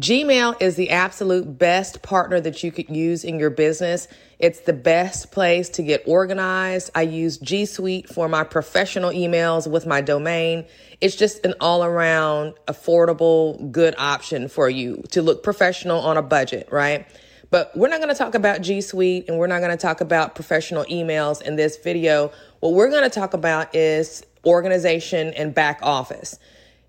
Gmail is the absolute best partner that you could use in your business. It's the best place to get organized. I use G Suite for my professional emails with my domain. It's just an all around affordable, good option for you to look professional on a budget, right? But we're not going to talk about G Suite and we're not going to talk about professional emails in this video. What we're going to talk about is organization and back office.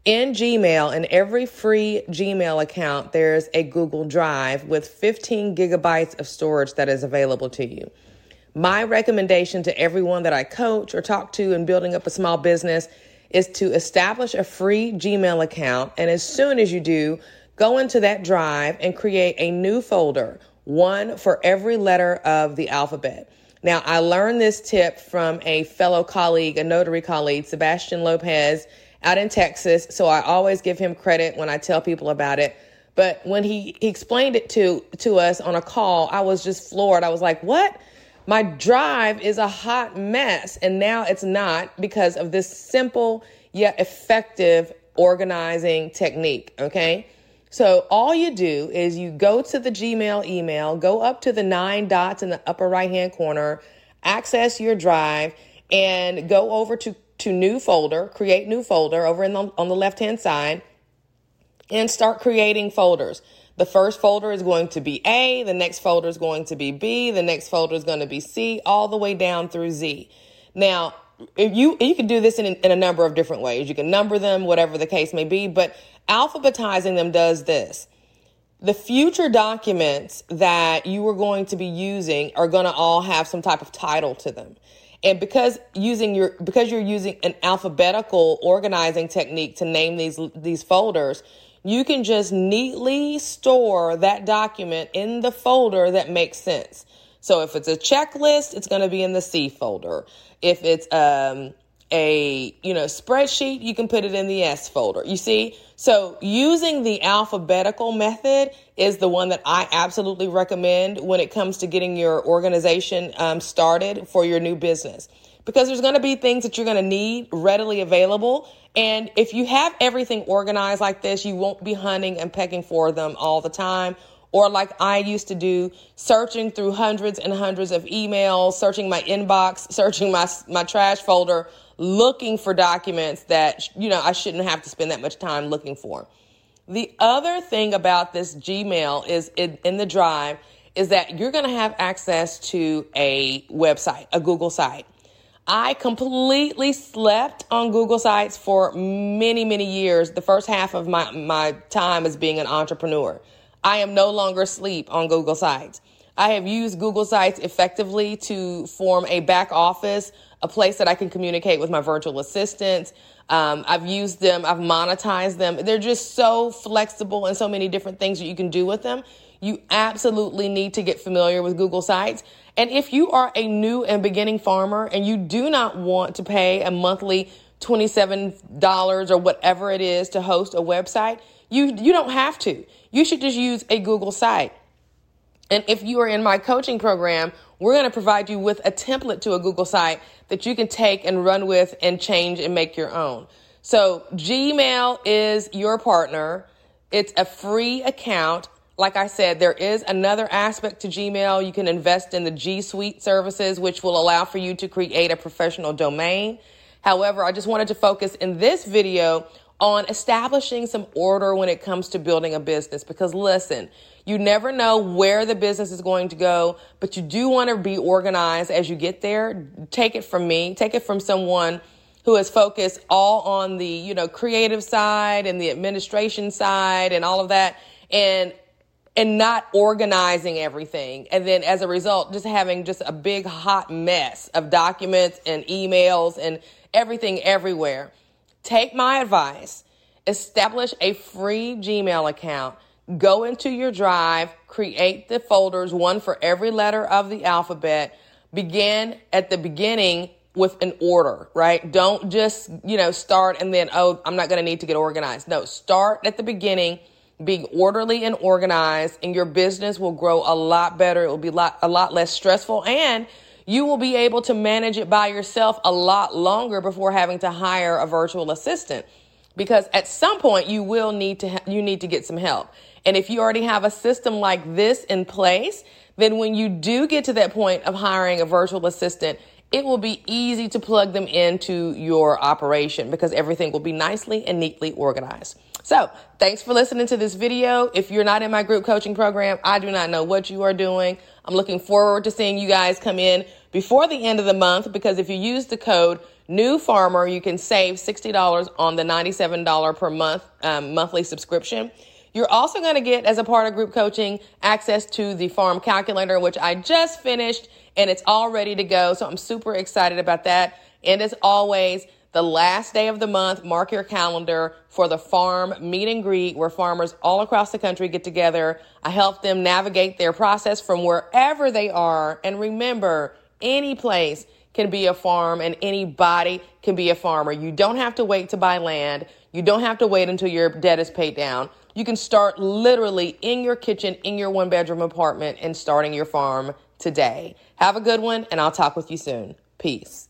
In Gmail, in every free Gmail account, there's a Google Drive with 15 gigabytes of storage that is available to you. My recommendation to everyone that I coach or talk to in building up a small business is to establish a free Gmail account. And as soon as you do, go into that drive and create a new folder, one for every letter of the alphabet. Now, I learned this tip from a fellow colleague, a notary colleague, Sebastian Lopez out in Texas. So I always give him credit when I tell people about it. But when he, he explained it to, to us on a call, I was just floored. I was like, what? My drive is a hot mess. And now it's not because of this simple yet effective organizing technique. Okay. So all you do is you go to the Gmail email, go up to the nine dots in the upper right hand corner, access your drive, and go over to to new folder, create new folder over in the, on the left hand side, and start creating folders. The first folder is going to be A, the next folder is going to be B, the next folder is going to be C, all the way down through Z. Now, if you you can do this in, in a number of different ways. You can number them, whatever the case may be, but alphabetizing them does this. The future documents that you are going to be using are going to all have some type of title to them. And because using your because you're using an alphabetical organizing technique to name these these folders, you can just neatly store that document in the folder that makes sense. So if it's a checklist, it's going to be in the C folder. If it's um, a you know spreadsheet, you can put it in the S folder. You see, so using the alphabetical method is the one that I absolutely recommend when it comes to getting your organization um, started for your new business. Because there's going to be things that you're going to need readily available. And if you have everything organized like this, you won't be hunting and pecking for them all the time. Or like I used to do, searching through hundreds and hundreds of emails, searching my inbox, searching my, my trash folder looking for documents that, you know, I shouldn't have to spend that much time looking for. The other thing about this Gmail is in, in the drive is that you're going to have access to a website, a Google site. I completely slept on Google Sites for many, many years. The first half of my, my time as being an entrepreneur. I am no longer asleep on Google Sites. I have used Google Sites effectively to form a back office a place that I can communicate with my virtual assistants. Um, I've used them, I've monetized them. They're just so flexible and so many different things that you can do with them. You absolutely need to get familiar with Google Sites. And if you are a new and beginning farmer and you do not want to pay a monthly $27 or whatever it is to host a website, you, you don't have to. You should just use a Google site. And if you are in my coaching program, we're going to provide you with a template to a Google site that you can take and run with and change and make your own. So Gmail is your partner. It's a free account. Like I said, there is another aspect to Gmail. You can invest in the G Suite services, which will allow for you to create a professional domain. However, I just wanted to focus in this video on establishing some order when it comes to building a business. Because listen, you never know where the business is going to go, but you do want to be organized as you get there. Take it from me, take it from someone who has focused all on the, you know, creative side and the administration side and all of that. And and not organizing everything. And then as a result, just having just a big hot mess of documents and emails and everything everywhere. Take my advice. Establish a free Gmail account go into your drive, create the folders, one for every letter of the alphabet. Begin at the beginning with an order, right? Don't just, you know, start and then, oh, I'm not going to need to get organized. No, start at the beginning, be orderly and organized, and your business will grow a lot better. It will be a lot, a lot less stressful, and you will be able to manage it by yourself a lot longer before having to hire a virtual assistant because at some point you will need to ha- you need to get some help And if you already have a system like this in place, then when you do get to that point of hiring a virtual assistant, it will be easy to plug them into your operation because everything will be nicely and neatly organized. So, thanks for listening to this video. If you're not in my group coaching program, I do not know what you are doing. I'm looking forward to seeing you guys come in before the end of the month because if you use the code new farmer, you can save $60 on the $97 per month um, monthly subscription. You're also going to get, as a part of group coaching, access to the farm calculator, which I just finished and it's all ready to go. So I'm super excited about that. And as always, the last day of the month, mark your calendar for the farm meet and greet where farmers all across the country get together. I help them navigate their process from wherever they are. And remember, any place can be a farm and anybody can be a farmer. You don't have to wait to buy land. You don't have to wait until your debt is paid down. You can start literally in your kitchen, in your one bedroom apartment and starting your farm today. Have a good one and I'll talk with you soon. Peace.